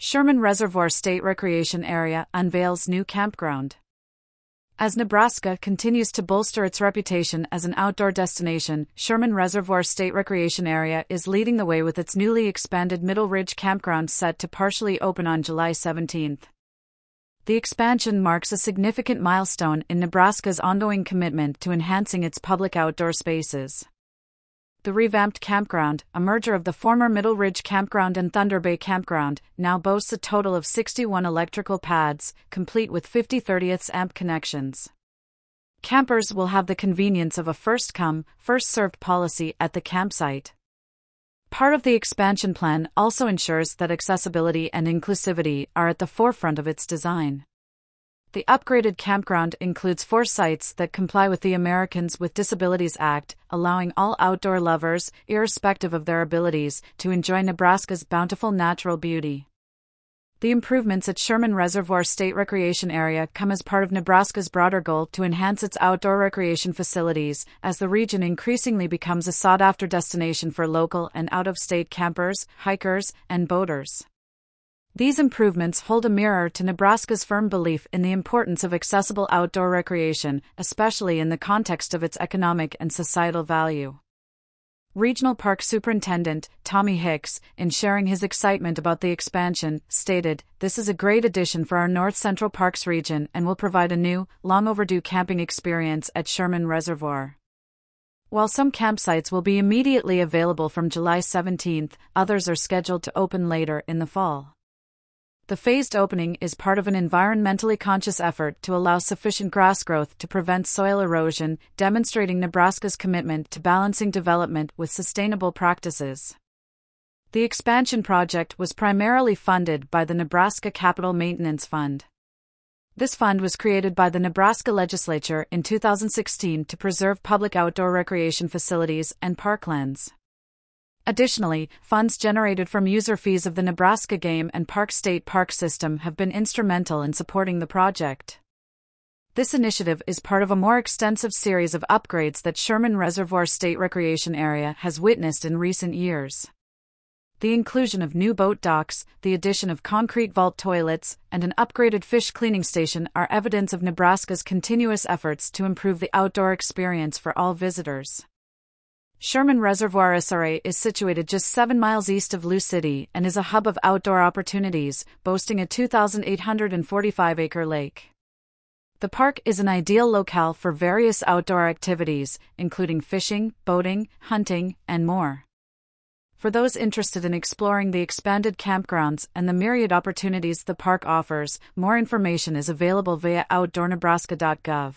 Sherman Reservoir State Recreation Area unveils new campground. As Nebraska continues to bolster its reputation as an outdoor destination, Sherman Reservoir State Recreation Area is leading the way with its newly expanded Middle Ridge Campground set to partially open on July 17. The expansion marks a significant milestone in Nebraska's ongoing commitment to enhancing its public outdoor spaces. The revamped campground, a merger of the former Middle Ridge Campground and Thunder Bay Campground, now boasts a total of 61 electrical pads, complete with 50 30ths amp connections. Campers will have the convenience of a first come, first served policy at the campsite. Part of the expansion plan also ensures that accessibility and inclusivity are at the forefront of its design. The upgraded campground includes four sites that comply with the Americans with Disabilities Act, allowing all outdoor lovers, irrespective of their abilities, to enjoy Nebraska's bountiful natural beauty. The improvements at Sherman Reservoir State Recreation Area come as part of Nebraska's broader goal to enhance its outdoor recreation facilities, as the region increasingly becomes a sought after destination for local and out of state campers, hikers, and boaters. These improvements hold a mirror to Nebraska's firm belief in the importance of accessible outdoor recreation, especially in the context of its economic and societal value. Regional Park Superintendent Tommy Hicks, in sharing his excitement about the expansion, stated, This is a great addition for our North Central Parks region and will provide a new, long overdue camping experience at Sherman Reservoir. While some campsites will be immediately available from July 17, others are scheduled to open later in the fall. The phased opening is part of an environmentally conscious effort to allow sufficient grass growth to prevent soil erosion, demonstrating Nebraska's commitment to balancing development with sustainable practices. The expansion project was primarily funded by the Nebraska Capital Maintenance Fund. This fund was created by the Nebraska legislature in 2016 to preserve public outdoor recreation facilities and parklands. Additionally, funds generated from user fees of the Nebraska Game and Park State Park system have been instrumental in supporting the project. This initiative is part of a more extensive series of upgrades that Sherman Reservoir State Recreation Area has witnessed in recent years. The inclusion of new boat docks, the addition of concrete vault toilets, and an upgraded fish cleaning station are evidence of Nebraska's continuous efforts to improve the outdoor experience for all visitors. Sherman Reservoir SRA is situated just 7 miles east of Loup City and is a hub of outdoor opportunities, boasting a 2,845 acre lake. The park is an ideal locale for various outdoor activities, including fishing, boating, hunting, and more. For those interested in exploring the expanded campgrounds and the myriad opportunities the park offers, more information is available via outdoornebraska.gov.